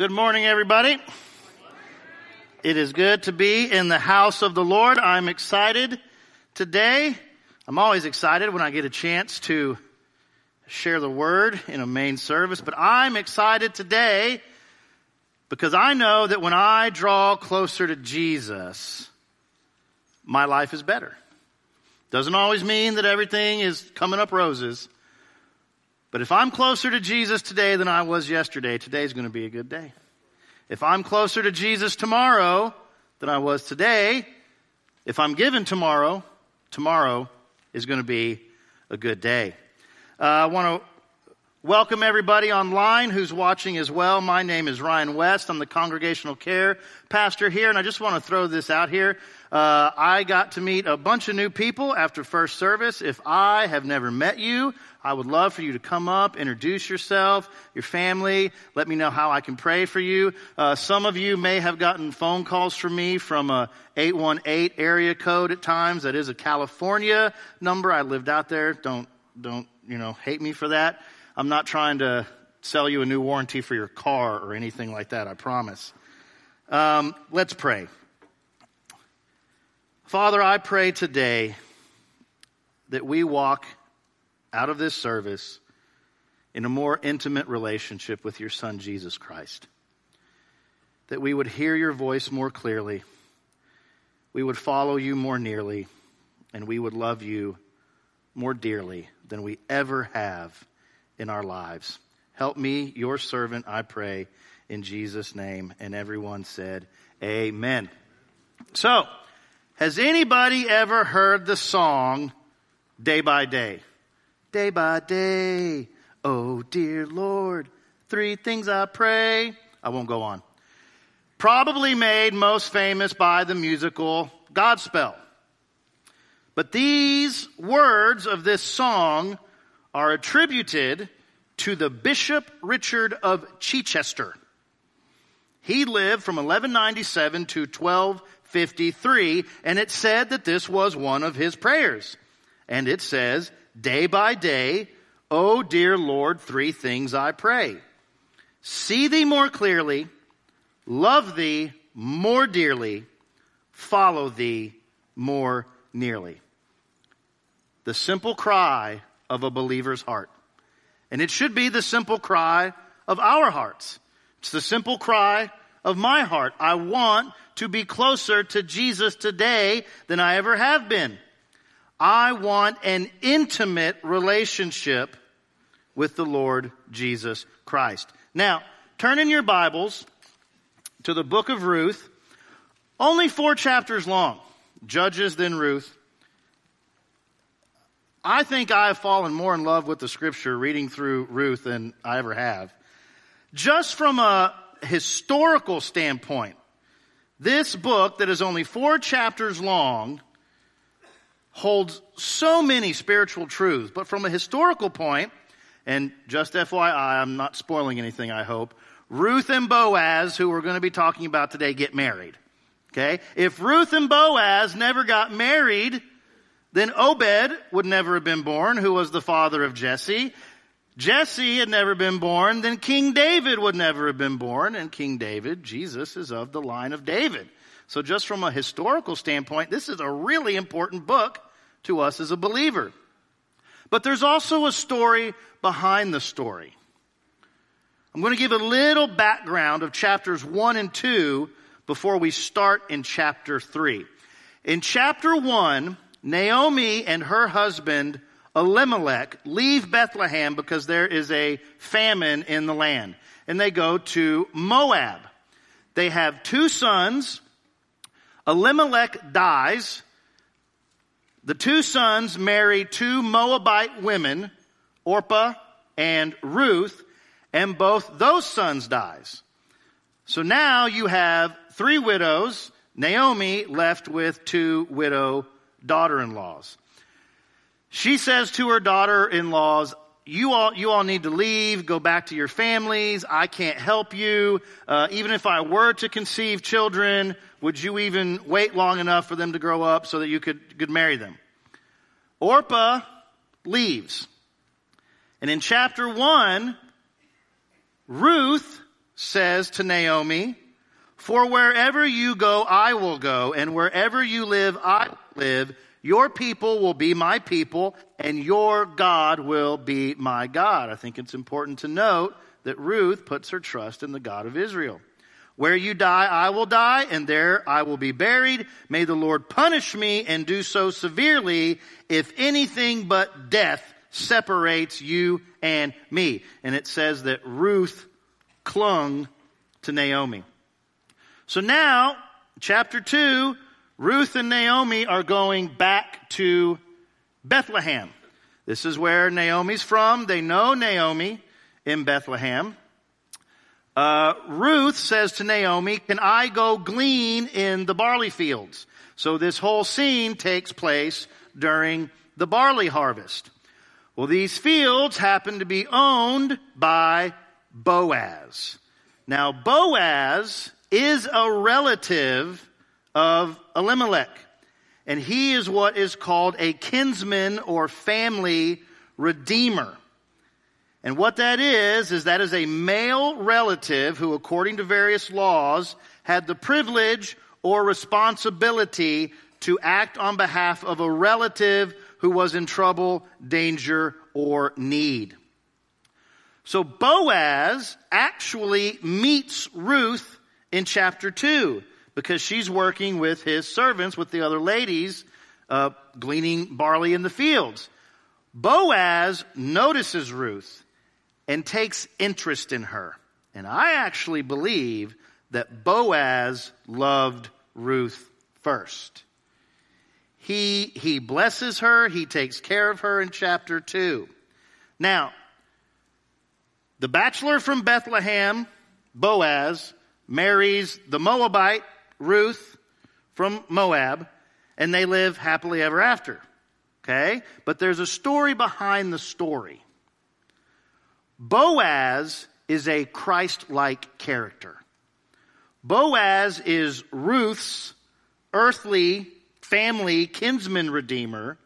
good morning, everybody. It is good to be in the house of the Lord. I'm excited today. I'm always excited when I get a chance to share the word in a main service, but I'm excited today because I know that when I draw closer to Jesus, my life is better. Doesn't always mean that everything is coming up roses. But if I'm closer to Jesus today than I was yesterday, today's going to be a good day. If I'm closer to Jesus tomorrow than I was today, if I'm given tomorrow, tomorrow is going to be a good day. Uh, I want to welcome everybody online who's watching as well. My name is Ryan West. I'm the congregational care pastor here, and I just want to throw this out here. Uh, I got to meet a bunch of new people after first service. If I have never met you, I would love for you to come up, introduce yourself, your family, let me know how I can pray for you. Uh, some of you may have gotten phone calls from me from a 818 area code at times. That is a California number. I lived out there. Don't, don't, you know, hate me for that. I'm not trying to sell you a new warranty for your car or anything like that, I promise. Um, let's pray. Father, I pray today that we walk out of this service in a more intimate relationship with your Son, Jesus Christ. That we would hear your voice more clearly, we would follow you more nearly, and we would love you more dearly than we ever have in our lives. Help me, your servant, I pray, in Jesus' name. And everyone said, Amen. So, has anybody ever heard the song Day by Day? Day by day, oh dear Lord, three things I pray. I won't go on. Probably made most famous by the musical Godspell. But these words of this song are attributed to the Bishop Richard of Chichester. He lived from 1197 to 12 53, and it said that this was one of his prayers. And it says, day by day, O dear Lord, three things I pray. See thee more clearly, love thee more dearly, follow thee more nearly. The simple cry of a believer's heart. And it should be the simple cry of our hearts. It's the simple cry of my heart. I want to be closer to Jesus today than I ever have been. I want an intimate relationship with the Lord Jesus Christ. Now, turn in your Bibles to the book of Ruth. Only four chapters long. Judges, then Ruth. I think I have fallen more in love with the scripture reading through Ruth than I ever have. Just from a historical standpoint, this book that is only four chapters long holds so many spiritual truths. But from a historical point, and just FYI, I'm not spoiling anything, I hope, Ruth and Boaz, who we're going to be talking about today, get married. Okay? If Ruth and Boaz never got married, then Obed would never have been born, who was the father of Jesse. Jesse had never been born, then King David would never have been born, and King David, Jesus, is of the line of David. So just from a historical standpoint, this is a really important book to us as a believer. But there's also a story behind the story. I'm going to give a little background of chapters 1 and 2 before we start in chapter 3. In chapter 1, Naomi and her husband Elimelech leave Bethlehem because there is a famine in the land. And they go to Moab. They have two sons. Elimelech dies. The two sons marry two Moabite women, Orpah and Ruth, and both those sons dies. So now you have three widows, Naomi left with two widow daughter-in-laws. She says to her daughter-in-laws, you all, you all need to leave, go back to your families. I can't help you. Uh, even if I were to conceive children, would you even wait long enough for them to grow up so that you could, could marry them? Orpah leaves. And in chapter one, Ruth says to Naomi, For wherever you go, I will go, and wherever you live, I live. Your people will be my people, and your God will be my God. I think it's important to note that Ruth puts her trust in the God of Israel. Where you die, I will die, and there I will be buried. May the Lord punish me and do so severely if anything but death separates you and me. And it says that Ruth clung to Naomi. So now, chapter 2, Ruth and Naomi are going back to Bethlehem. This is where Naomi's from. They know Naomi in Bethlehem. Uh, Ruth says to Naomi, Can I go glean in the barley fields? So this whole scene takes place during the barley harvest. Well, these fields happen to be owned by Boaz. Now, Boaz is a relative of Elimelech, and he is what is called a kinsman or family redeemer. And what that is, is that is a male relative who, according to various laws, had the privilege or responsibility to act on behalf of a relative who was in trouble, danger, or need. So Boaz actually meets Ruth in chapter 2 because she's working with his servants, with the other ladies, uh, gleaning barley in the fields. Boaz notices Ruth and takes interest in her. And I actually believe that Boaz loved Ruth first. He, he blesses her, he takes care of her in chapter 2. Now, the bachelor from Bethlehem, Boaz, marries the Moabite, Ruth, from Moab, and they live happily ever after. Okay? But there's a story behind the story. Boaz is a Christ like character. Boaz is Ruth's earthly family kinsman redeemer.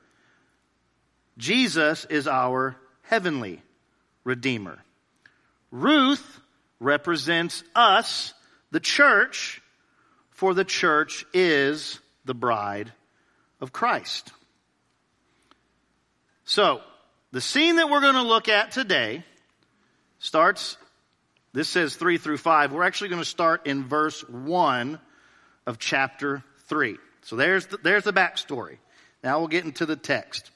Jesus is our heavenly redeemer. Ruth represents us, the church, for the church is the bride of Christ. So, the scene that we're going to look at today starts, this says 3 through 5. We're actually going to start in verse 1 of chapter 3. So there's the, there's the backstory. Now we'll get into the text.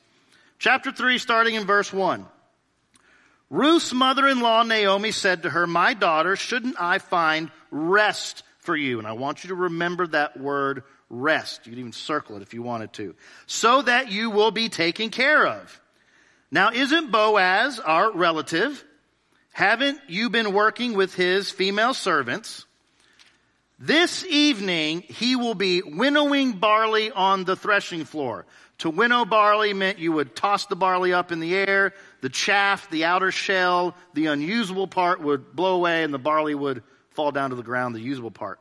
Chapter 3, starting in verse 1. Ruth's mother-in-law Naomi said to her, My daughter, shouldn't I find rest for you? And I want you to remember that word rest. You can even circle it if you wanted to. So that you will be taken care of. Now isn't Boaz our relative? Haven't you been working with his female servants? This evening he will be winnowing barley on the threshing floor. To winnow barley meant you would toss the barley up in the air, the chaff, the outer shell, the unusable part would blow away and the barley would fall down to the ground, the usable part.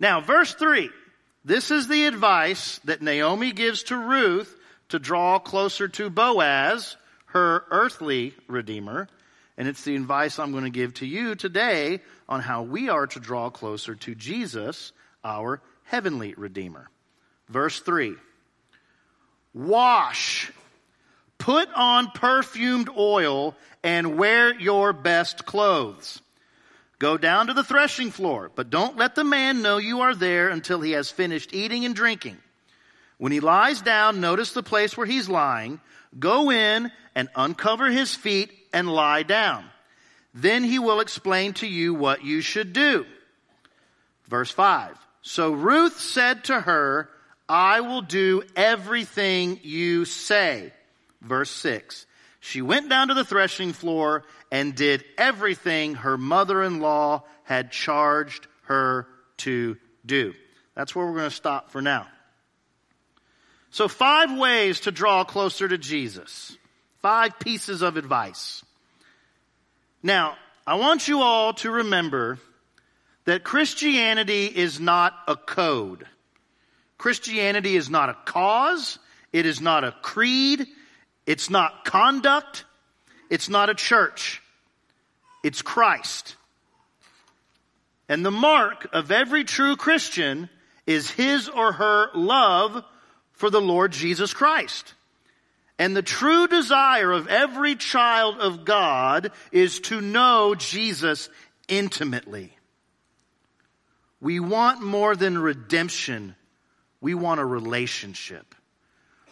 Now, verse 3. This is the advice that Naomi gives to Ruth to draw closer to Boaz, her earthly redeemer. And it's the advice I'm going to give to you today on how we are to draw closer to Jesus, our heavenly redeemer. Verse 3 Wash, put on perfumed oil, and wear your best clothes. Go down to the threshing floor, but don't let the man know you are there until he has finished eating and drinking. When he lies down, notice the place where he's lying. Go in and uncover his feet and lie down. Then he will explain to you what you should do. Verse 5. So Ruth said to her, I will do everything you say. Verse 6. She went down to the threshing floor and did everything her mother-in-law had charged her to do. That's where we're going to stop for now. So five ways to draw closer to Jesus. Five pieces of advice. Now, I want you all to remember that Christianity is not a code. Christianity is not a cause. It is not a creed. It's not conduct. It's not a church. It's Christ. And the mark of every true Christian is his or her love for the Lord Jesus Christ. And the true desire of every child of God is to know Jesus intimately. We want more than redemption. We want a relationship.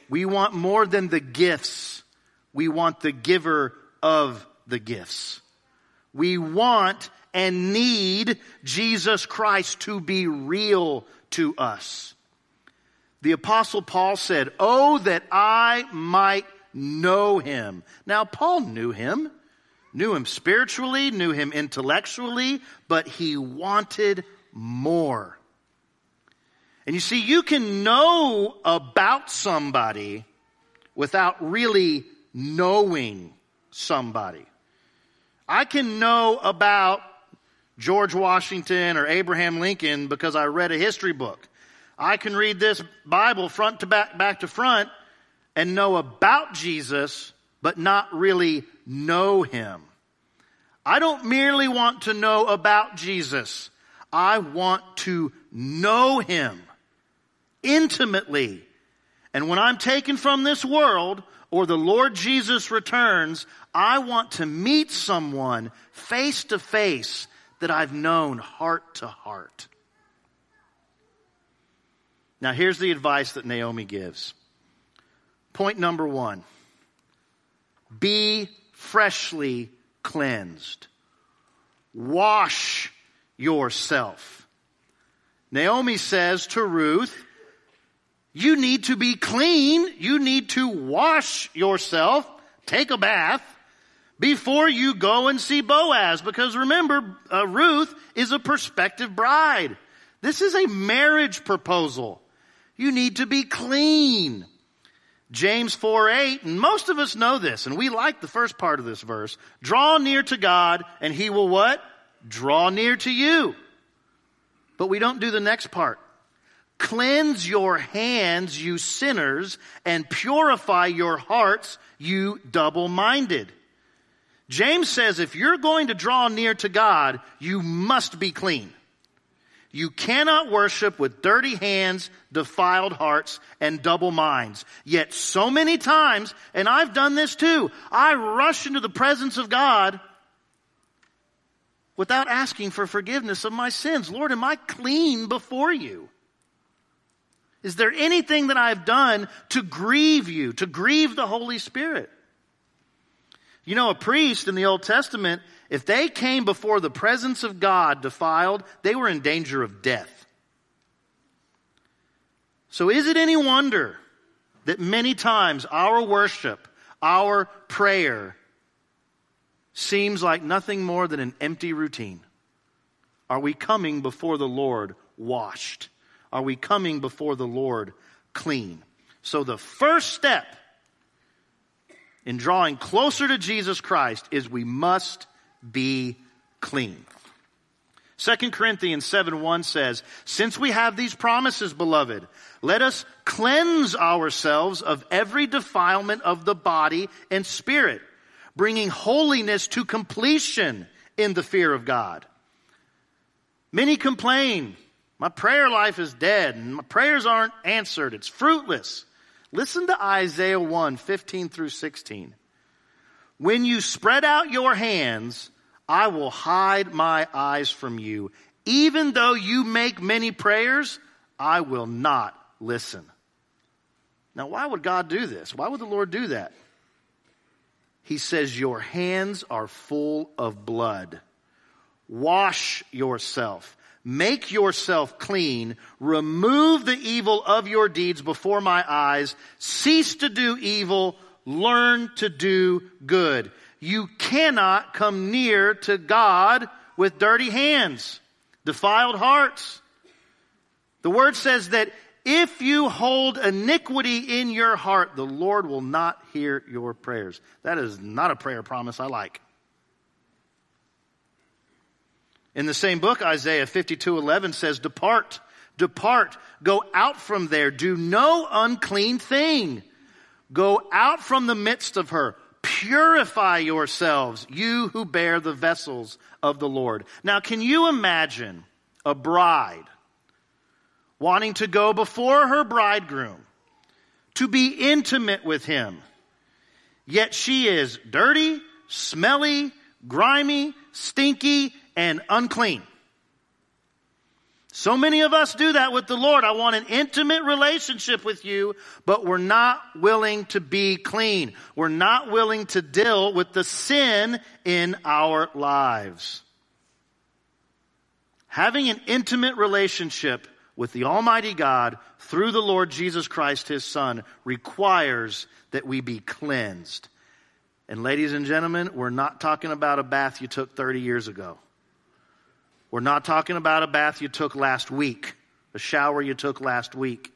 We want more than the gifts. We want the giver of the gifts. We want and need Jesus Christ to be real to us. The apostle Paul said, Oh, that I might know him. Now, Paul knew him, knew him spiritually, knew him intellectually, but he wanted more. And you see, you can know about somebody without really knowing somebody. I can know about George Washington or Abraham Lincoln because I read a history book. I can read this Bible front to back, back to front and know about Jesus, but not really know him. I don't merely want to know about Jesus. I want to know him intimately. And when I'm taken from this world or the Lord Jesus returns, I want to meet someone face to face that I've known heart to heart. Now, here's the advice that Naomi gives. Point number one be freshly cleansed, wash yourself. Naomi says to Ruth, You need to be clean, you need to wash yourself, take a bath before you go and see Boaz. Because remember, uh, Ruth is a prospective bride. This is a marriage proposal. You need to be clean. James 4 8, and most of us know this, and we like the first part of this verse. Draw near to God, and he will what? Draw near to you. But we don't do the next part. Cleanse your hands, you sinners, and purify your hearts, you double minded. James says if you're going to draw near to God, you must be clean. You cannot worship with dirty hands, defiled hearts, and double minds. Yet so many times, and I've done this too, I rush into the presence of God without asking for forgiveness of my sins. Lord, am I clean before you? Is there anything that I've done to grieve you, to grieve the Holy Spirit? You know, a priest in the Old Testament, if they came before the presence of God defiled, they were in danger of death. So is it any wonder that many times our worship, our prayer, seems like nothing more than an empty routine? Are we coming before the Lord washed? Are we coming before the Lord clean? So the first step in drawing closer to Jesus Christ is we must be clean. 2 Corinthians 7 1 says, Since we have these promises, beloved, let us cleanse ourselves of every defilement of the body and spirit, bringing holiness to completion in the fear of God. Many complain, my prayer life is dead and my prayers aren't answered. It's fruitless. Listen to Isaiah 1 15 through 16. When you spread out your hands, I will hide my eyes from you. Even though you make many prayers, I will not listen. Now, why would God do this? Why would the Lord do that? He says, Your hands are full of blood. Wash yourself. Make yourself clean. Remove the evil of your deeds before my eyes. Cease to do evil. Learn to do good. You cannot come near to God with dirty hands, defiled hearts. The word says that if you hold iniquity in your heart, the Lord will not hear your prayers. That is not a prayer promise I like. In the same book, Isaiah 52 11 says, Depart, depart, go out from there, do no unclean thing. Go out from the midst of her, purify yourselves, you who bear the vessels of the Lord. Now, can you imagine a bride wanting to go before her bridegroom to be intimate with him? Yet she is dirty, smelly, grimy, stinky, and unclean. So many of us do that with the Lord. I want an intimate relationship with you, but we're not willing to be clean. We're not willing to deal with the sin in our lives. Having an intimate relationship with the Almighty God through the Lord Jesus Christ, His Son, requires that we be cleansed. And ladies and gentlemen, we're not talking about a bath you took 30 years ago. We're not talking about a bath you took last week, a shower you took last week.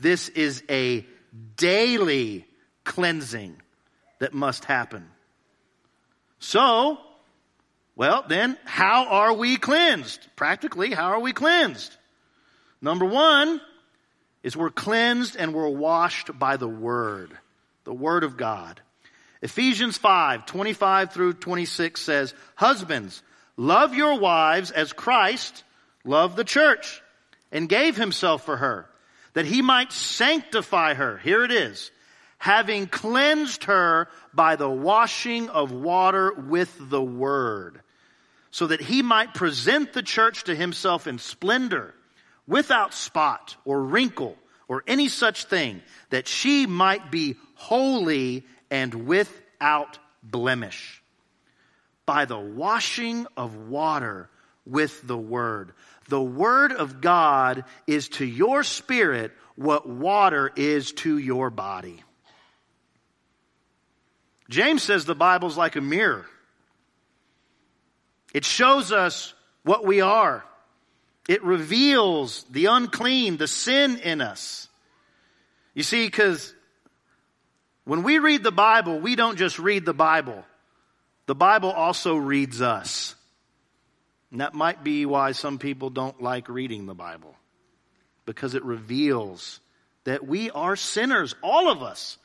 This is a daily cleansing that must happen. So, well, then, how are we cleansed? Practically, how are we cleansed? Number one is we're cleansed and we're washed by the Word, the Word of God. Ephesians 5, 25 through 26 says, Husbands, Love your wives as Christ loved the church and gave himself for her, that he might sanctify her. Here it is. Having cleansed her by the washing of water with the word, so that he might present the church to himself in splendor, without spot or wrinkle or any such thing, that she might be holy and without blemish by the washing of water with the Word. The Word of God is to your spirit what water is to your body. James says the Bible's like a mirror. It shows us what we are. It reveals the unclean, the sin in us. You see, because when we read the Bible, we don't just read the Bible. The Bible also reads us. And that might be why some people don't like reading the Bible, because it reveals that we are sinners. All of us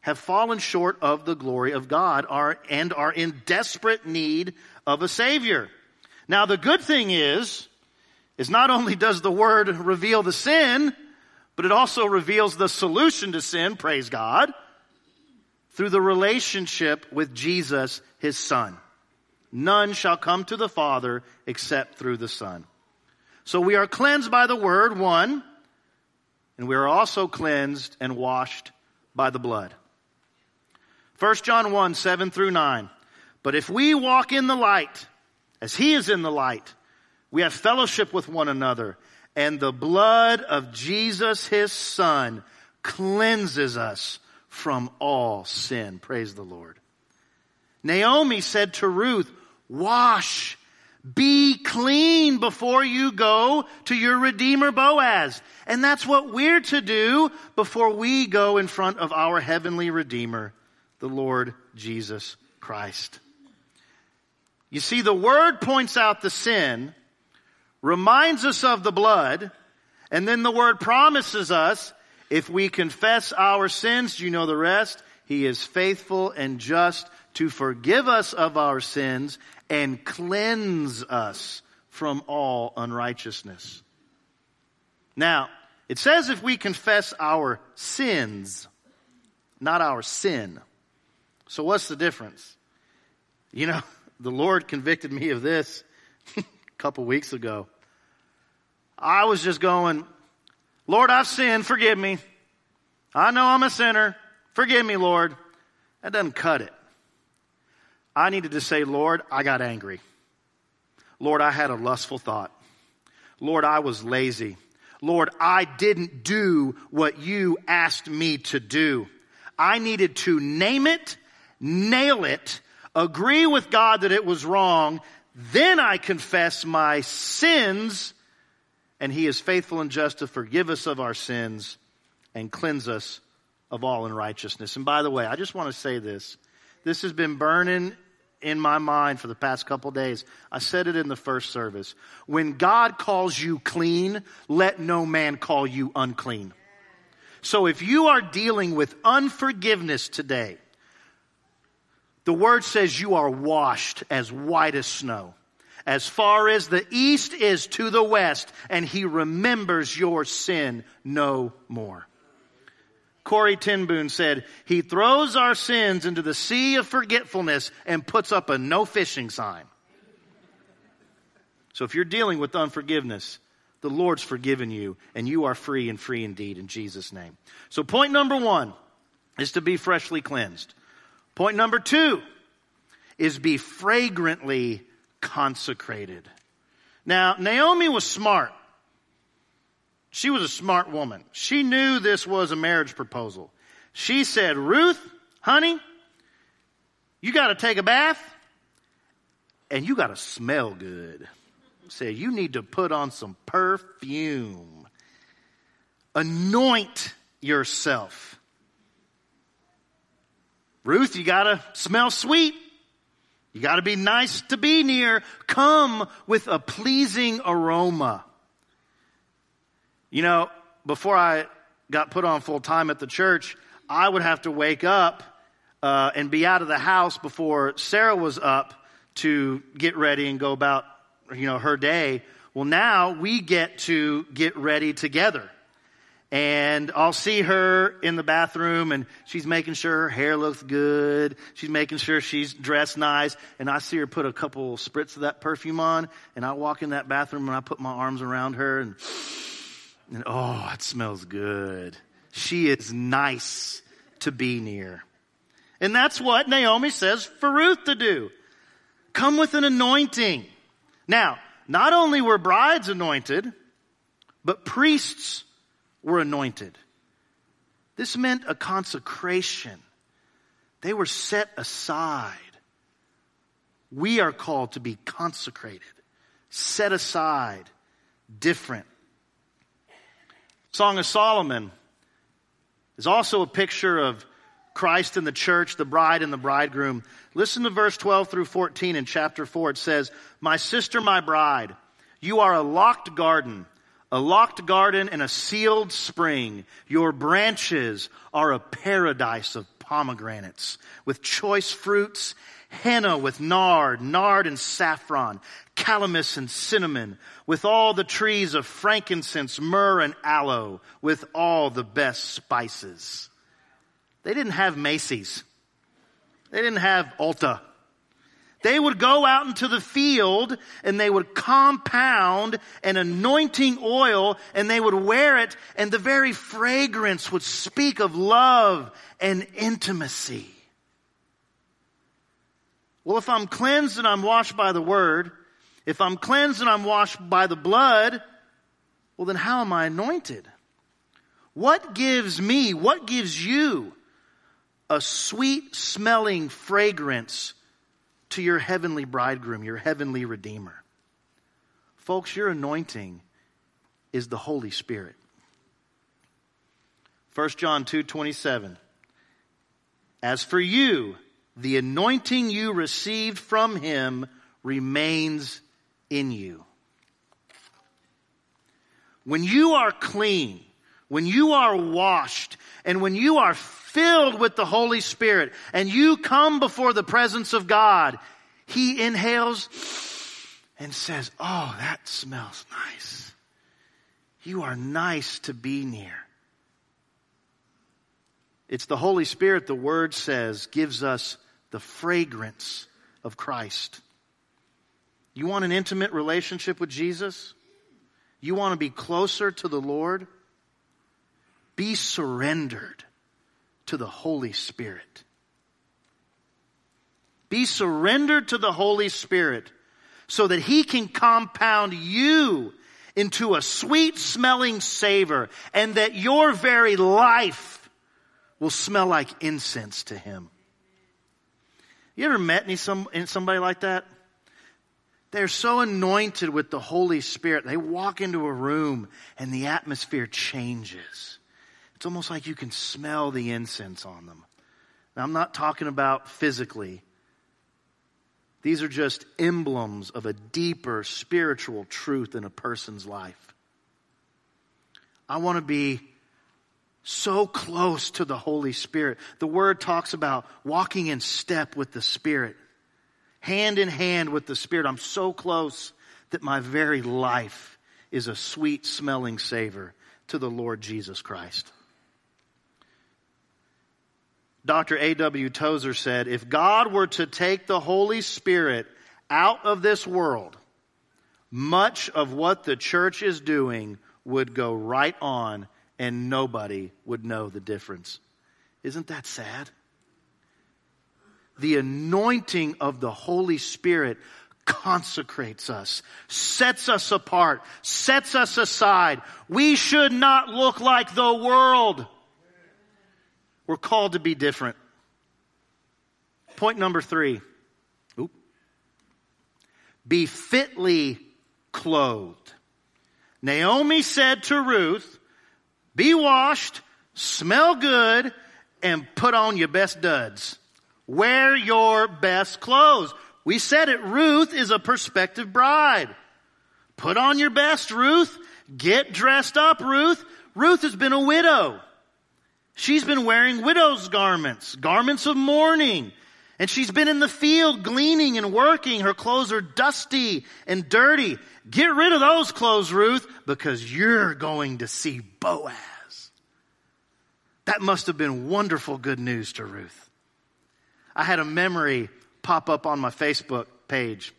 have fallen short of the glory of God are, and are in desperate need of a Savior. Now, the good thing is, is not only does the Word reveal the sin, but it also reveals the solution to sin, praise God through the relationship with Jesus, his Son. None shall come to the Father except through the Son. So we are cleansed by the Word, one, and we are also cleansed and washed by the blood. 1 John 1, 7 through 9. But if we walk in the light, as he is in the light, we have fellowship with one another, and the blood of Jesus, his Son, cleanses us from all sin. Praise the Lord. Naomi said to Ruth, wash, be clean before you go to your Redeemer Boaz. And that's what we're to do before we go in front of our heavenly Redeemer, the Lord Jesus Christ. You see, the Word points out the sin, reminds us of the blood, and then the Word promises us if we confess our sins, you know the rest? He is faithful and just to forgive us of our sins and cleanse us from all unrighteousness. Now, it says if we confess our sins, not our sin. So what's the difference? You know, the Lord convicted me of this a couple weeks ago. I was just going, Lord, I've sinned. Forgive me. I know I'm a sinner. Forgive me, Lord. That doesn't cut it. I needed to say, Lord, I got angry. Lord, I had a lustful thought. Lord, I was lazy. Lord, I didn't do what you asked me to do. I needed to name it, nail it, agree with God that it was wrong. Then I confess my sins and he is faithful and just to forgive us of our sins and cleanse us of all unrighteousness. And by the way, I just want to say this. This has been burning in my mind for the past couple days. I said it in the first service. When God calls you clean, let no man call you unclean. So if you are dealing with unforgiveness today, The word says you are washed as white as snow. As far as the east is to the west, and he remembers your sin no more. Corrie ten Boom said, He throws our sins into the sea of forgetfulness and puts up a no fishing sign. So if you're dealing with unforgiveness, the Lord's forgiven you and you are free and free indeed in Jesus' name. So point number one is to be freshly cleansed. Point number two is be fragrantly consecrated. Now, Naomi was smart. She was a smart woman. She knew this was a marriage proposal. She said, Ruth, honey, you got to take a bath and you got to smell good. Said, you need to put on some perfume. Anoint yourself. Ruth, you got to smell sweet. You got to be nice to be near. Come with a pleasing aroma. You know, before I got put on full time at the church, I would have to wake up uh, and be out of the house before Sarah was up to get ready and go about, you know, her day. Well, now we get to get ready together. And I'll see her in the bathroom and she's making sure her hair looks good. She's making sure she's dressed nice. And I see her put a couple spritz of that perfume on and I walk in that bathroom and I put my arms around her and and oh, it smells good. She is nice to be near. And that's what Naomi says for Ruth to do. Come with an anointing. Now, not only were brides anointed, but priests were anointed. This meant a consecration. They were set aside. We are called to be consecrated, set aside, different. Song of Solomon is also a picture of Christ and the church, the bride and the bridegroom. Listen to verse 12 through 14 in chapter 4. It says, My sister, my bride, you are a locked garden, a locked garden and a sealed spring. Your branches are a paradise of pomegranates with choice fruits henna with nard, nard and saffron, calamus and cinnamon, with all the trees of frankincense, myrrh and aloe, with all the best spices. They didn't have Macy's. They didn't have Ulta. They would go out into the field and they would compound an anointing oil and they would wear it and the very fragrance would speak of love and intimacy. Well, if I'm cleansed and I'm washed by the word, if I'm cleansed and I'm washed by the blood, well, then how am I anointed? What gives me, what gives you a sweet smelling fragrance to your heavenly bridegroom, your heavenly redeemer? Folks, your anointing is the Holy Spirit. 1 John 2 27. As for you, the anointing you received from him remains in you. When you are clean, when you are washed, and when you are filled with the Holy Spirit, and you come before the presence of God, He inhales and says, Oh, that smells nice. You are nice to be near. It's the Holy Spirit, the Word says, gives us the fragrance of Christ. You want an intimate relationship with Jesus? You want to be closer to the Lord? Be surrendered to the Holy Spirit. Be surrendered to the Holy Spirit so that He can compound you into a sweet smelling savor and that your very life will smell like incense to Him. You ever met any some, somebody like that? They're so anointed with the Holy Spirit. They walk into a room and the atmosphere changes. It's almost like you can smell the incense on them. Now, I'm not talking about physically. These are just emblems of a deeper spiritual truth in a person's life. I want to be so close to the Holy Spirit. The word talks about walking in step with the Spirit, hand in hand with the Spirit. I'm so close that my very life is a sweet smelling savor to the Lord Jesus Christ. Dr. A.W. Tozer said, if God were to take the Holy Spirit out of this world, much of what the church is doing would go right on and nobody would know the difference. Isn't that sad? The anointing of the Holy Spirit consecrates us, sets us apart, sets us aside. We should not look like the world. We're called to be different. Point number three. Oop. Be fitly clothed. Naomi said to Ruth, be washed, smell good, and put on your best duds. Wear your best clothes. We said it, Ruth is a prospective bride. Put on your best, Ruth. Get dressed up, Ruth. Ruth has been a widow. She's been wearing widow's garments, garments of mourning. And she's been in the field gleaning and working. Her clothes are dusty and dirty. Get rid of those clothes, Ruth, because you're going to see Boaz. That must have been wonderful good news to Ruth. I had a memory pop up on my Facebook page.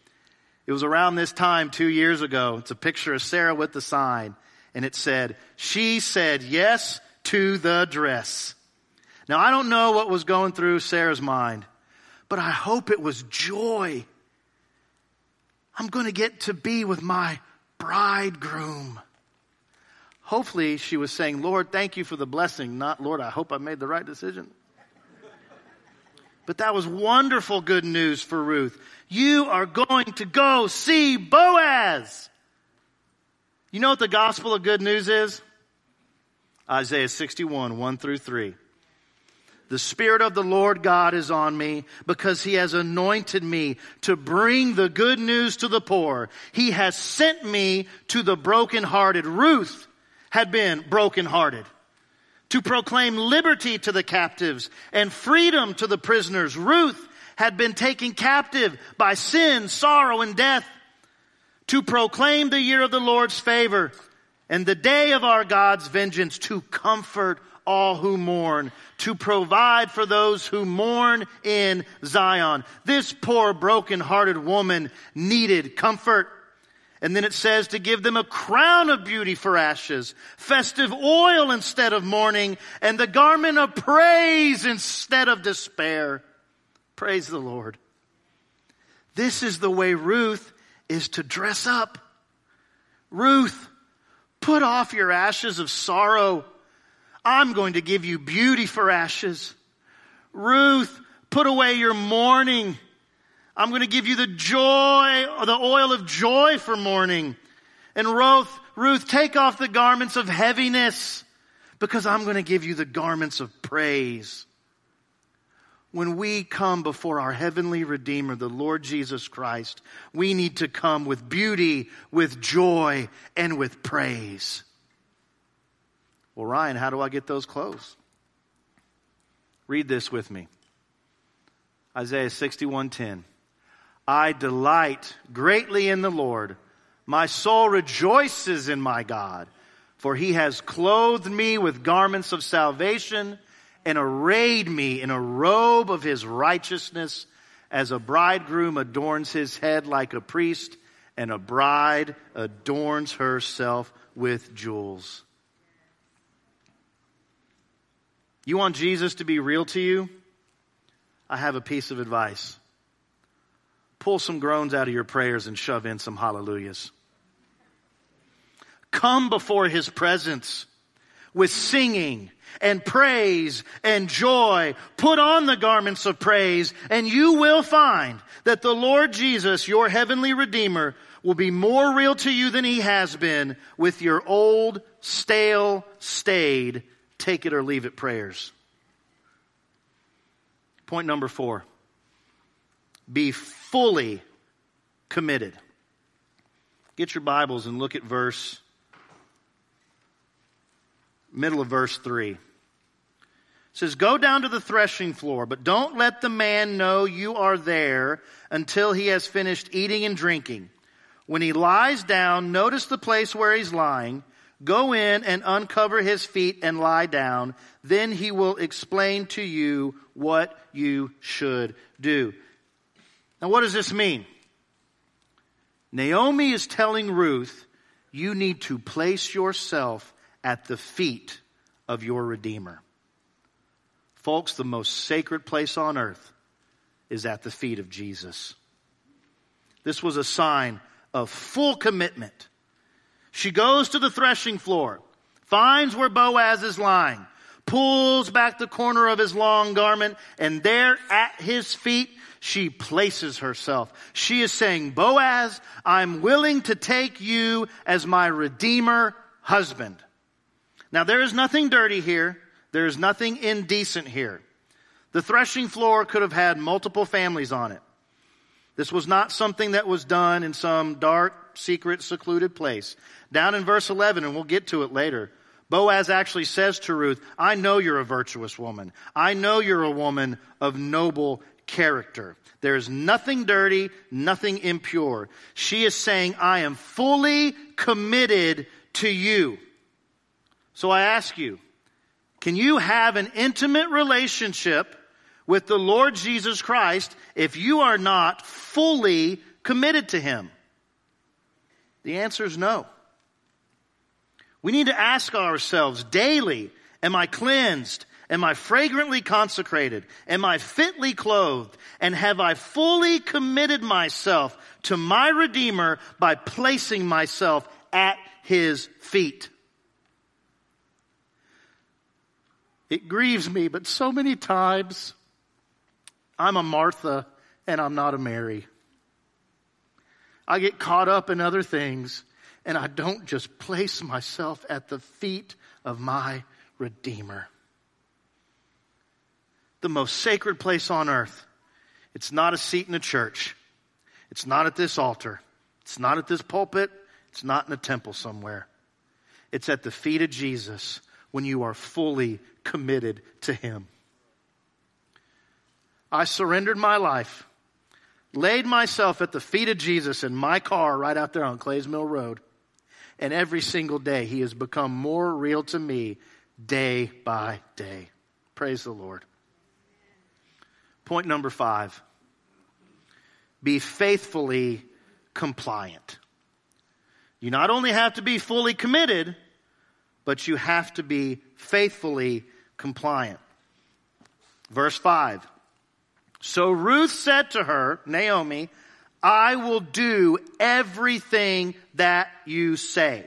It was around this time two years ago. It's a picture of Sarah with the sign, and it said, She said yes to the dress. Now, I don't know what was going through Sarah's mind, but I hope it was joy. I'm going to get to be with my bridegroom. Hopefully, she was saying, Lord, thank you for the blessing, not, Lord, I hope I made the right decision. But that was wonderful good news for Ruth. You are going to go see Boaz. You know what the gospel of good news is? Isaiah 61, 1 through 3. The Spirit of the Lord God is on me because He has anointed me to bring the good news to the poor. He has sent me to the brokenhearted. Ruth had been brokenhearted. To proclaim liberty to the captives and freedom to the prisoners. Ruth had been taken captive by sin, sorrow, and death. To proclaim the year of the Lord's favor and the day of our God's vengeance to comfort all who mourn, to provide for those who mourn in Zion. This poor broken-hearted woman needed comfort. And then it says to give them a crown of beauty for ashes, festive oil instead of mourning, and the garment of praise instead of despair. Praise the Lord. This is the way Ruth is to dress up. Ruth, Put off your ashes of sorrow. I'm going to give you beauty for ashes. Ruth, put away your mourning. I'm going to give you the joy, the oil of joy for mourning. And Ruth, Ruth, take off the garments of heaviness because I'm going to give you the garments of praise when we come before our heavenly Redeemer, the Lord Jesus Christ, we need to come with beauty, with joy, and with praise. Well, Ryan, how do I get those clothes? Read this with me. Isaiah 61:10. I delight greatly in the Lord. My soul rejoices in my God, for he has clothed me with garments of salvation and arrayed me in a robe of his righteousness as a bridegroom adorns his head like a priest and a bride adorns herself with jewels. You want Jesus to be real to you? I have a piece of advice. Pull some groans out of your prayers and shove in some hallelujahs. Come before his presence with singing and praise and joy. Put on the garments of praise and you will find that the Lord Jesus, your heavenly Redeemer, will be more real to you than he has been with your old, stale, staid, take it or leave it prayers. Point number four. Be fully committed. Get your Bibles and look at verse, middle of verse 3. Says, Go down to the threshing floor, but don't let the man know you are there until he has finished eating and drinking. When he lies down, notice the place where he's lying. Go in and uncover his feet and lie down. Then he will explain to you what you should do. Now, what does this mean? Naomi is telling Ruth, you need to place yourself at the feet of your Redeemer. Folks, the most sacred place on earth is at the feet of Jesus. This was a sign of full commitment. She goes to the threshing floor, finds where Boaz is lying, pulls back the corner of his long garment, and there at his feet, she places herself. She is saying, Boaz, I'm willing to take you as my redeemer husband. Now there is nothing dirty here. There is nothing indecent here. The threshing floor could have had multiple families on it. This was not something that was done in some dark, secret, secluded place. Down in verse 11, and we'll get to it later, Boaz actually says to Ruth, I know you're a virtuous woman. I know you're a woman of noble character. There is nothing dirty, nothing impure. She is saying, I am fully committed to you. So I ask you, can you have an intimate relationship with the Lord Jesus Christ if you are not fully committed to Him? The answer is no. We need to ask ourselves daily, am I cleansed? Am I fragrantly consecrated? Am I fitly clothed? And have I fully committed myself to my Redeemer by placing myself at His feet? It grieves me, but so many times I'm a Martha and I'm not a Mary. I get caught up in other things and I don't just place myself at the feet of my Redeemer. The most sacred place on earth. It's not a seat in a church. It's not at this altar. It's not at this pulpit. It's not in a temple somewhere. It's at the feet of Jesus when you are fully committed to Him. I surrendered my life, laid myself at the feet of Jesus in my car right out there on Clays Mill Road. And every single day, He has become more real to me day by day. Praise the Lord. Point number five be faithfully compliant. You not only have to be fully committed, but you have to be faithfully compliant. Verse 5. So Ruth said to her, Naomi, I will do everything that you say.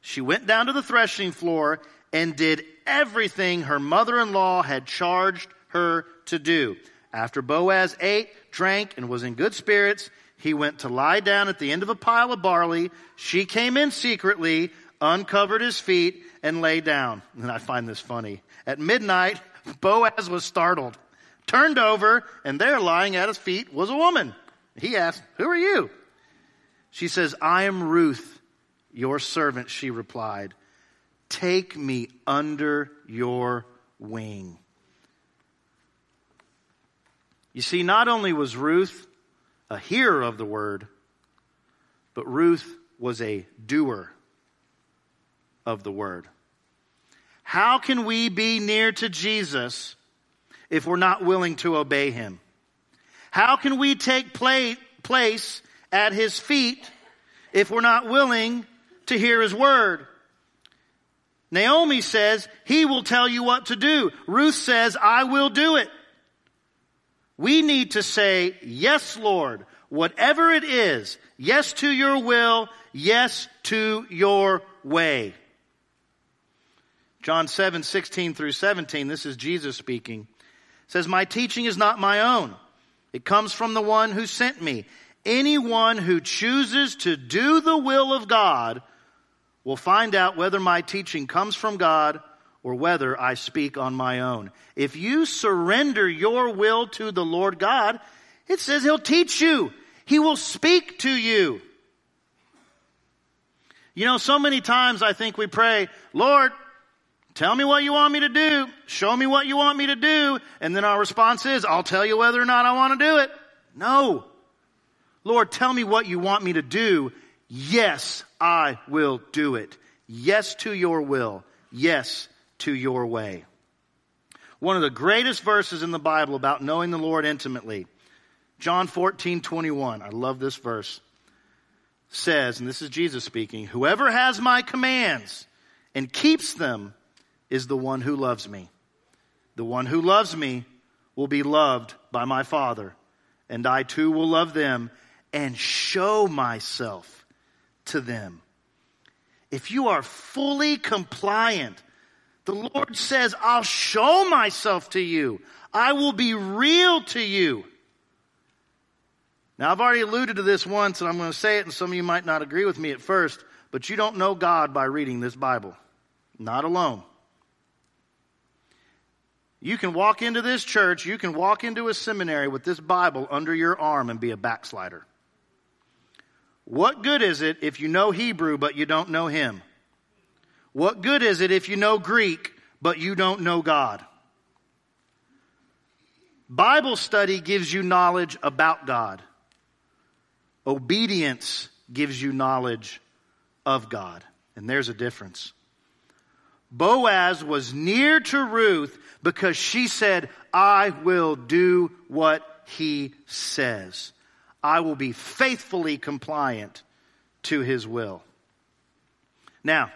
She went down to the threshing floor and did everything her mother-in-law had charged her to do. After Boaz ate, drank, and was in good spirits, he went to lie down at the end of a pile of barley. She came in secretly, uncovered his feet, and lay down. And I find this funny. At midnight, Boaz was startled, turned over, and there lying at his feet was a woman. He asked, Who are you? She says, I am Ruth, your servant, she replied. Take me under your wing. You see, not only was Ruth a hearer of the word, but Ruth was a doer of the word. How can we be near to Jesus if we're not willing to obey him? How can we take play, place at his feet if we're not willing to hear his word? Naomi says, he will tell you what to do. Ruth says, I will do it. We need to say, yes, Lord, whatever it is, yes to your will, yes to your way. John 7, 16 through 17, this is Jesus speaking, says, My teaching is not my own. It comes from the one who sent me. Anyone who chooses to do the will of God will find out whether my teaching comes from God or whether I speak on my own. If you surrender your will to the Lord God, it says He'll teach you. He will speak to you. You know, so many times I think we pray, Lord, Tell me what you want me to do. Show me what you want me to do. And then our response is, I'll tell you whether or not I want to do it. No. Lord, tell me what you want me to do. Yes, I will do it. Yes to your will. Yes to your way. One of the greatest verses in the Bible about knowing the Lord intimately, John 14, 21. I love this verse. Says, and this is Jesus speaking, whoever has my commands and keeps them is the one who loves me. The one who loves me will be loved by my Father, and I too will love them and show myself to them. If you are fully compliant, the Lord says, I'll show myself to you. I will be real to you. Now, I've already alluded to this once, and I'm going to say it, and some of you might not agree with me at first, but you don't know God by reading this Bible. Not alone. You can walk into this church, you can walk into a seminary with this Bible under your arm and be a backslider. What good is it if you know Hebrew but you don't know Him? What good is it if you know Greek but you don't know God? Bible study gives you knowledge about God. Obedience gives you knowledge of God. And there's a difference. Boaz was near to Ruth because she said, I will do what he says. I will be faithfully compliant to his will. Now,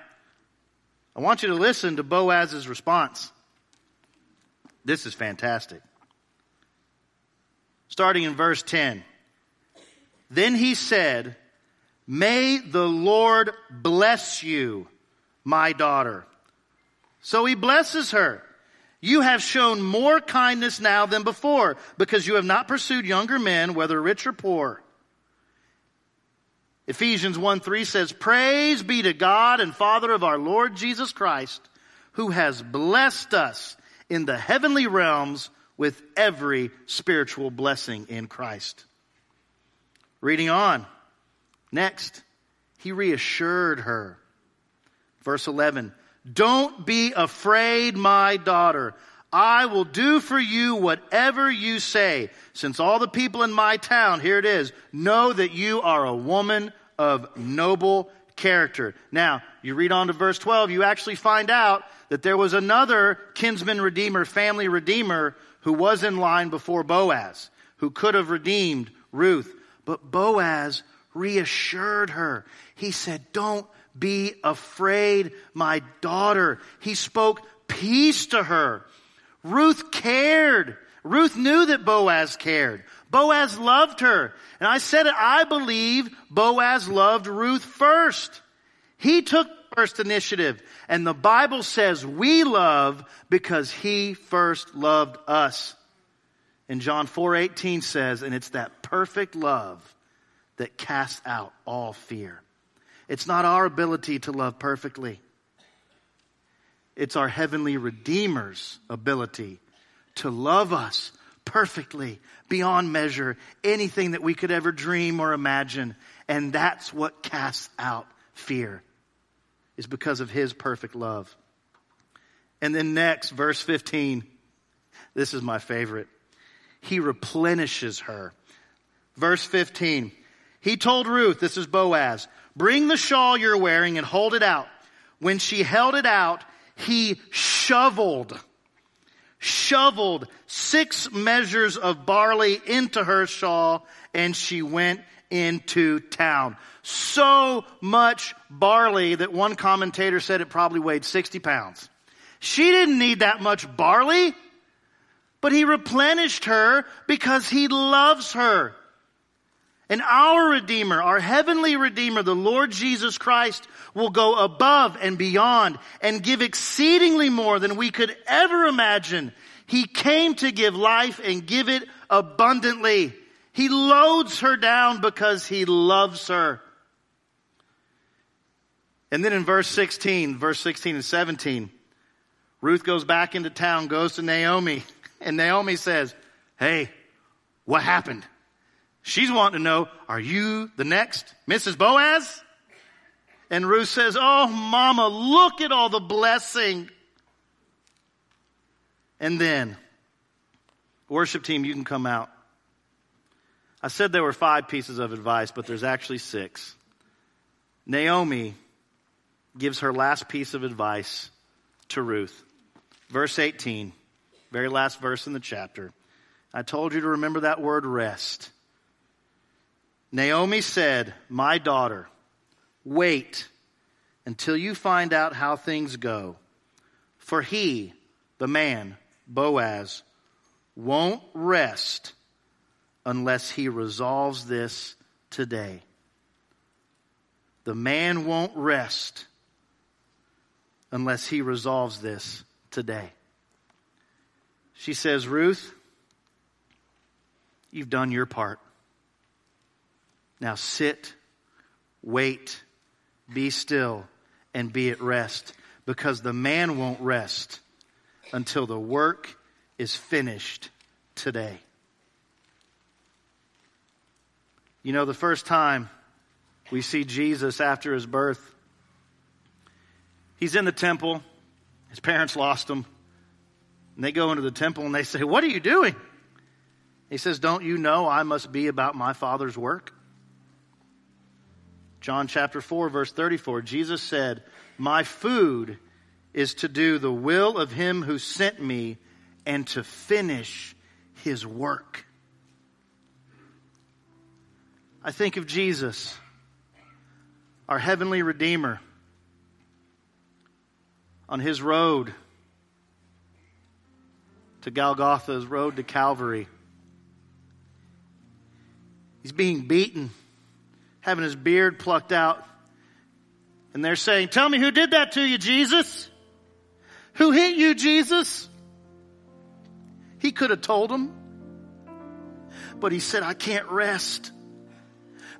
I want you to listen to Boaz's response. This is fantastic. Starting in verse 10. Then he said, May the Lord bless you, my daughter. So he blesses her. You have shown more kindness now than before because you have not pursued younger men, whether rich or poor. Ephesians 1 3 says, Praise be to God and Father of our Lord Jesus Christ, who has blessed us in the heavenly realms with every spiritual blessing in Christ. Reading on. Next, he reassured her. Verse 11. Don't be afraid, my daughter. I will do for you whatever you say. Since all the people in my town, here it is, know that you are a woman of noble character. Now, you read on to verse 12, you actually find out that there was another kinsman redeemer, family redeemer, who was in line before Boaz, who could have redeemed Ruth. But Boaz reassured her. He said, Don't be afraid, my daughter. He spoke peace to her. Ruth cared. Ruth knew that Boaz cared. Boaz loved her. And I said it, I believe Boaz loved Ruth first. He took first initiative. And the Bible says we love because he first loved us. And John 4:18 says, and it's that perfect love that casts out all fear. It's not our ability to love perfectly. It's our heavenly Redeemer's ability to love us perfectly, beyond measure, anything that we could ever dream or imagine. And that's what casts out fear, is because of His perfect love. And then next, verse 15. This is my favorite. He replenishes her. Verse 15. He told Ruth, this is Boaz, bring the shawl you're wearing and hold it out. When she held it out, he shoveled, shoveled six measures of barley into her shawl and she went into town. So much barley that one commentator said it probably weighed 60 pounds. She didn't need that much barley, but he replenished her because he loves her. And our Redeemer, our heavenly Redeemer, the Lord Jesus Christ, will go above and beyond and give exceedingly more than we could ever imagine. He came to give life and give it abundantly. He loads her down because he loves her. And then in verse 16, verse 16 and 17, Ruth goes back into town, goes to Naomi, and Naomi says, Hey, what happened? She's wanting to know, are you the next Mrs. Boaz? And Ruth says, Oh, mama, look at all the blessing. And then, worship team, you can come out. I said there were five pieces of advice, but there's actually six. Naomi gives her last piece of advice to Ruth. Verse 18, very last verse in the chapter. I told you to remember that word rest. Naomi said, My daughter, wait until you find out how things go. For he, the man, Boaz, won't rest unless he resolves this today. The man won't rest unless he resolves this today. She says, Ruth, you've done your part. Now sit, wait, be still, and be at rest because the man won't rest until the work is finished today. You know, the first time we see Jesus after his birth, he's in the temple. His parents lost him. And they go into the temple and they say, What are you doing? He says, Don't you know I must be about my Father's work? John chapter 4, verse 34, Jesus said, My food is to do the will of him who sent me and to finish his work. I think of Jesus, our heavenly Redeemer, on his road to Golgotha, his road to Calvary. He's being beaten having his beard plucked out. And they're saying, Tell me who did that to you, Jesus? Who hit you, Jesus? He could have told them. But he said, I can't rest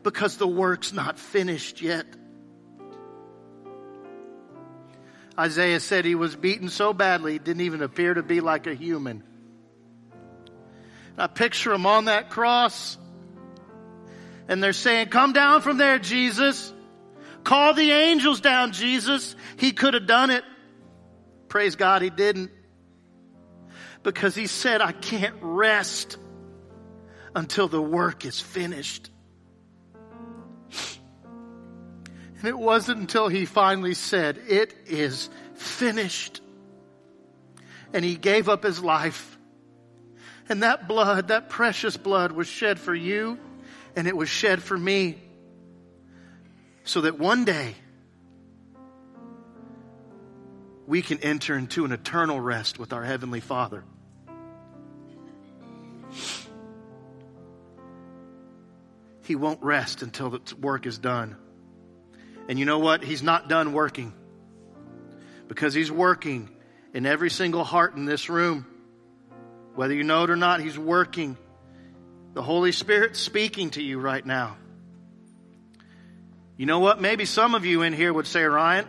because the work's not finished yet. Isaiah said he was beaten so badly he didn't even appear to be like a human. I picture him on that cross and they're saying, come down from there, Jesus. Call the angels down, Jesus. He could have done it. Praise God, he didn't. Because he said, I can't rest until the work is finished. And it wasn't until he finally said, It is finished. And he gave up his life. And that blood, that precious blood, was shed for you and it was shed for me so that one day we can enter into an eternal rest with our Heavenly Father. He won't rest until the work is done. And you know what? He's not done working because He's working in every single heart in this room. Whether you know it or not, He's working the Holy Spirit speaking to you right now. You know what? Maybe some of you in here would say, Ryan,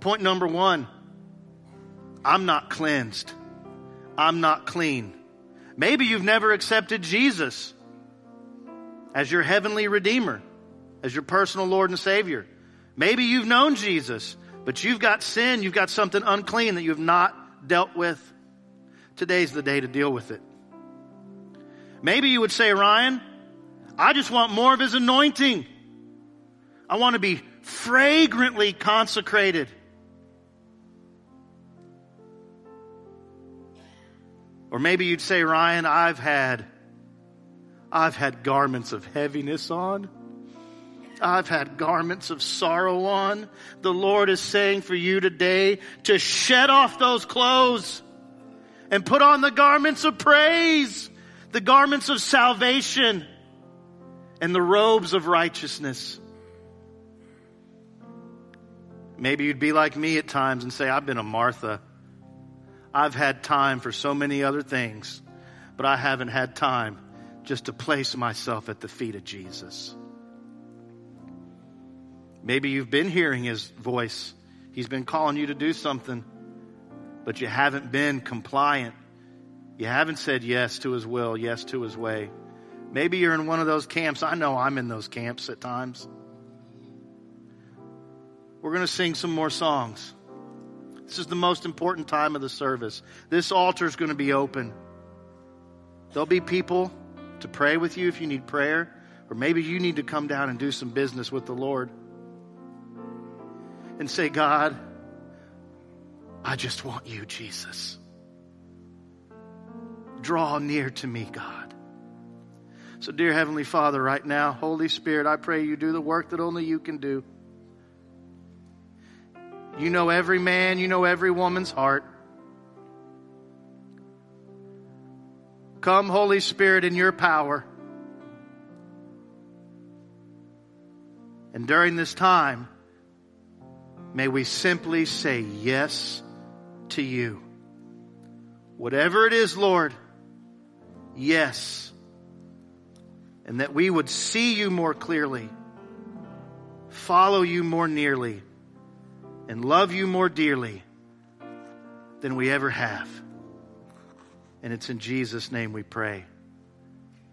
point number one, I'm not cleansed. I'm not clean. Maybe you've never accepted Jesus as your heavenly Redeemer, as your personal Lord and Savior. Maybe you've known Jesus, but you've got sin, you've got something unclean that you have not dealt with. Today's the day to deal with it. Maybe you would say, Ryan, I just want more of his anointing. I want to be fragrantly consecrated. Or maybe you'd say, Ryan, I've had, I've had garments of heaviness on. I've had garments of sorrow on. The Lord is saying for you today to shed off those clothes and put on the garments of praise the garments of salvation, and the robes of righteousness. Maybe you'd be like me at times and say, I've been a Martha. I've had time for so many other things, but I haven't had time just to place myself at the feet of Jesus. Maybe you've been hearing his voice. He's been calling you to do something, but you haven't been compliant you haven't said yes to his will, yes to his way. Maybe you're in one of those camps. I know I'm in those camps at times. We're going to sing some more songs. This is the most important time of the service. This altar is going to be open. There'll be people to pray with you if you need prayer, or maybe you need to come down and do some business with the Lord and say, God, I just want you, Jesus. Draw near to me, God. So, dear Heavenly Father, right now, Holy Spirit, I pray you do the work that only you can do. You know every man, you know every woman's heart. Come, Holy Spirit, in your power. And during this time, may we simply say yes to you. Whatever it is, Lord, yes. And that we would see you more clearly, follow you more nearly and love you more dearly than we ever have. And it's in Jesus' name we pray.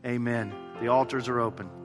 Amen. The altars are open.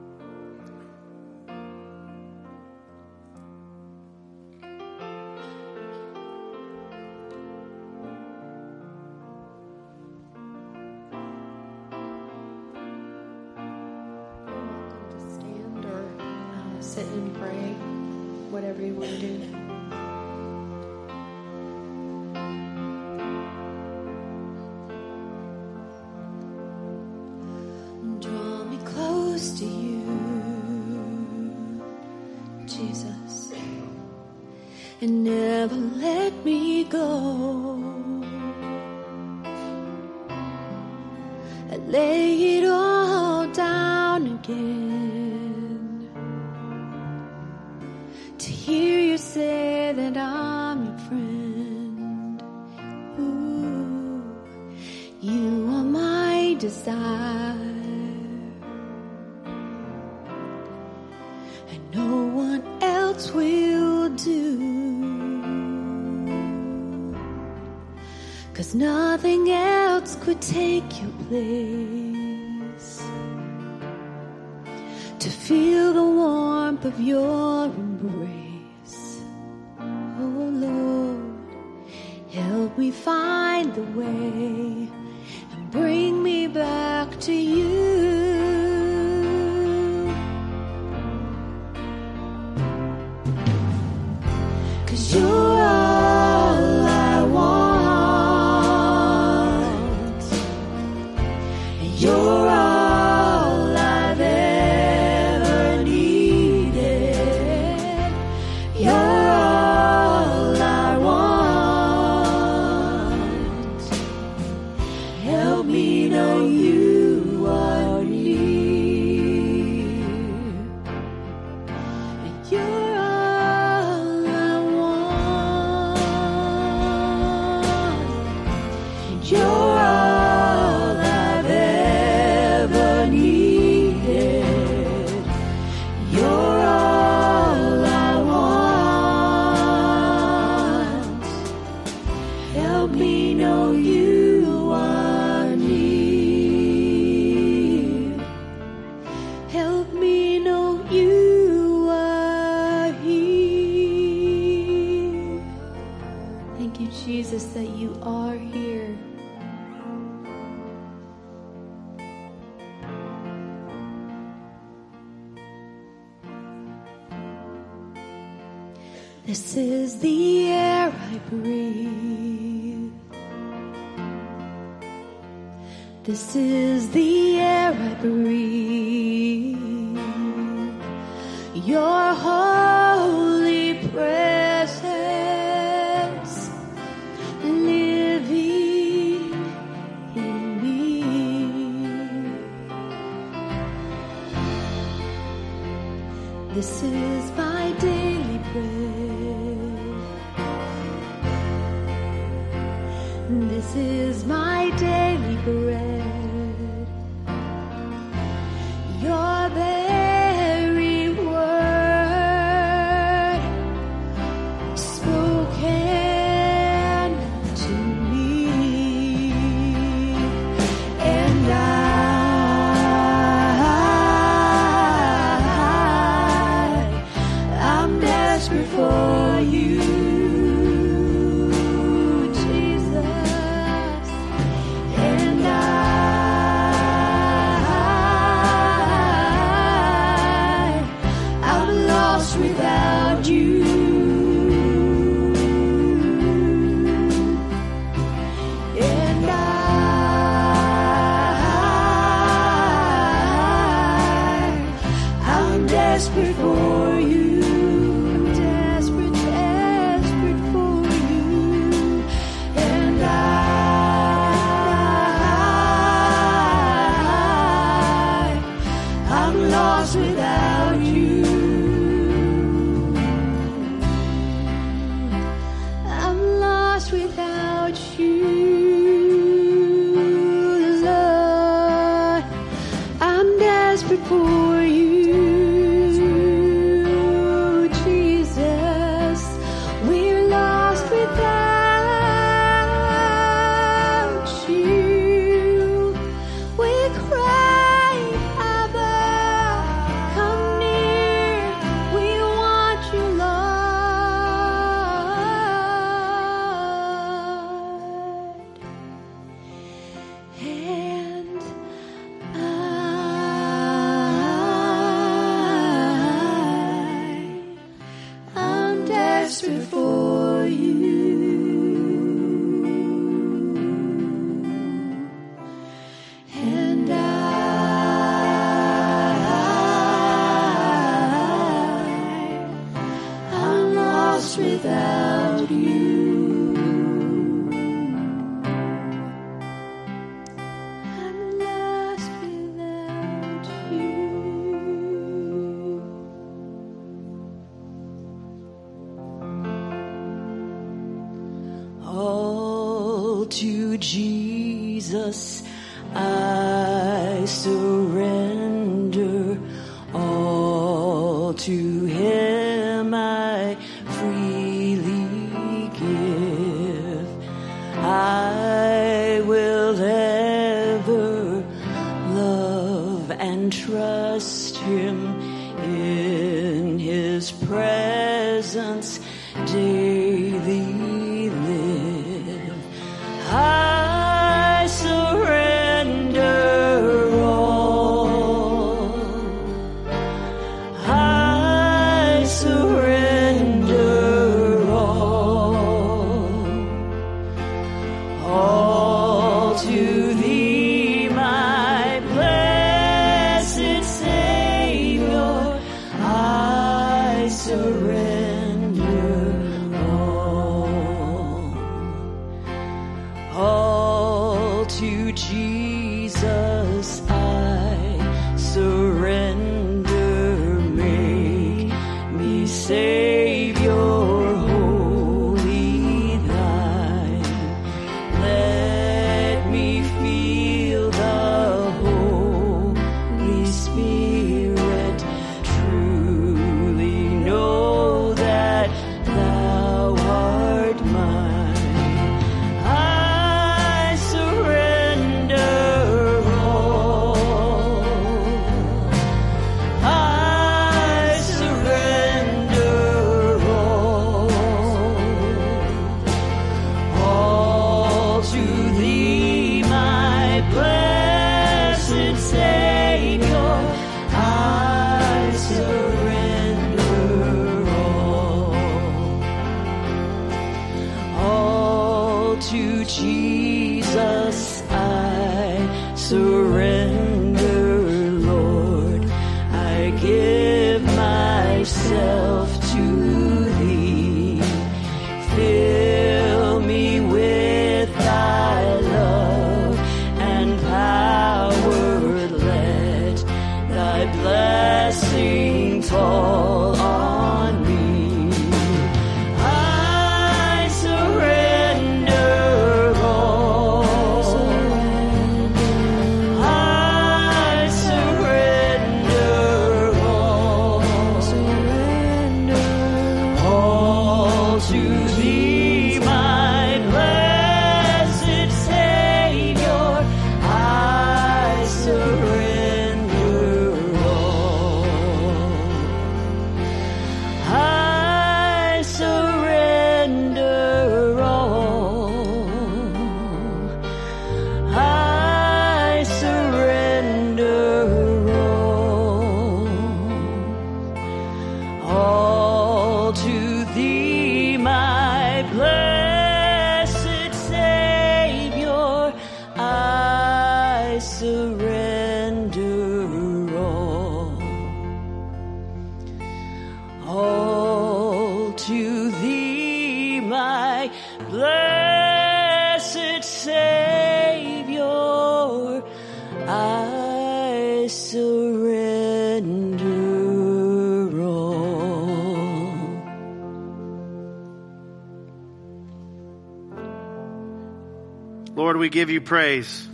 We give you praise.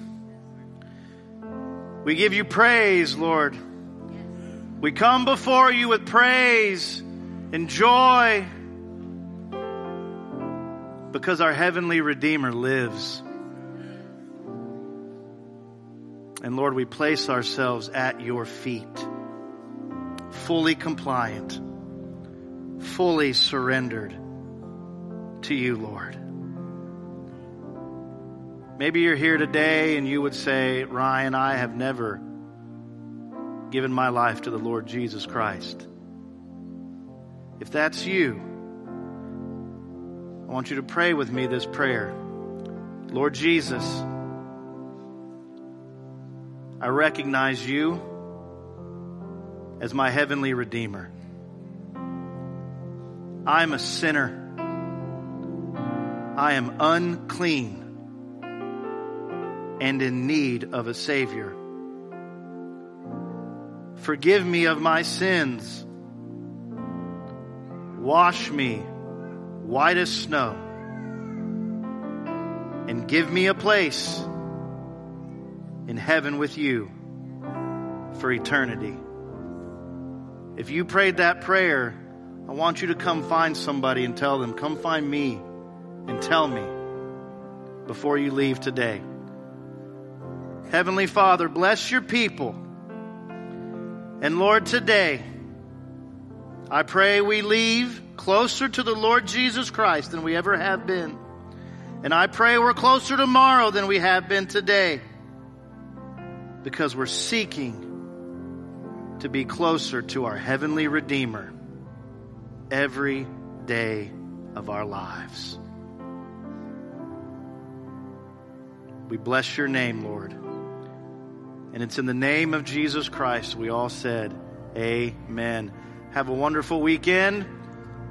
We give you praise, Lord. We come before you with praise and joy because our heavenly Redeemer lives. And Lord, we place ourselves at your feet, fully compliant, fully surrendered to you, Lord. Maybe you're here today and you would say, Ryan, I have never given my life to the Lord Jesus Christ. If that's you, I want you to pray with me this prayer. Lord Jesus, I recognize you as my heavenly Redeemer. I'm a sinner. I am unclean and in need of a Savior. Forgive me of my sins. Wash me white as snow. And give me a place in heaven with you for eternity. If you prayed that prayer, I want you to come find somebody and tell them, come find me and tell me before you leave today. Heavenly Father, bless your people. And Lord, today, I pray we leave closer to the Lord Jesus Christ than we ever have been. And I pray we're closer tomorrow than we have been today because we're seeking to be closer to our heavenly Redeemer every day of our lives. We bless your name, Lord. And it's in the name of Jesus Christ we all said, Amen. Have a wonderful weekend.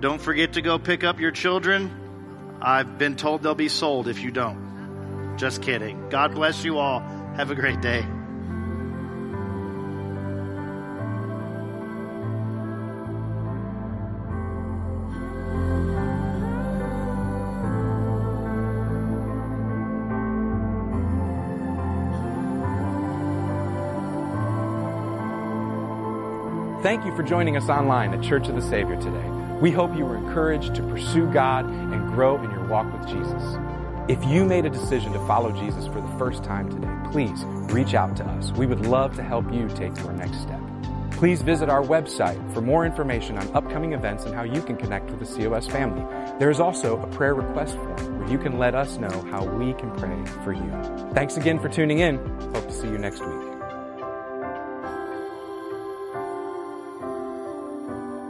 Don't forget to go pick up your children. I've been told they'll be sold if you don't. Just kidding. God bless you all. Have a great day. Thank you for joining us online at Church of the Savior today. We hope you were encouraged to pursue God and grow in your walk with Jesus. If you made a decision to follow Jesus for the first time today, please reach out to us. We would love to help you take your next step. Please visit our website for more information on upcoming events and how you can connect with the COS family. There is also a prayer request form where you can let us know how we can pray for you. Thanks again for tuning in. Hope to see you next week.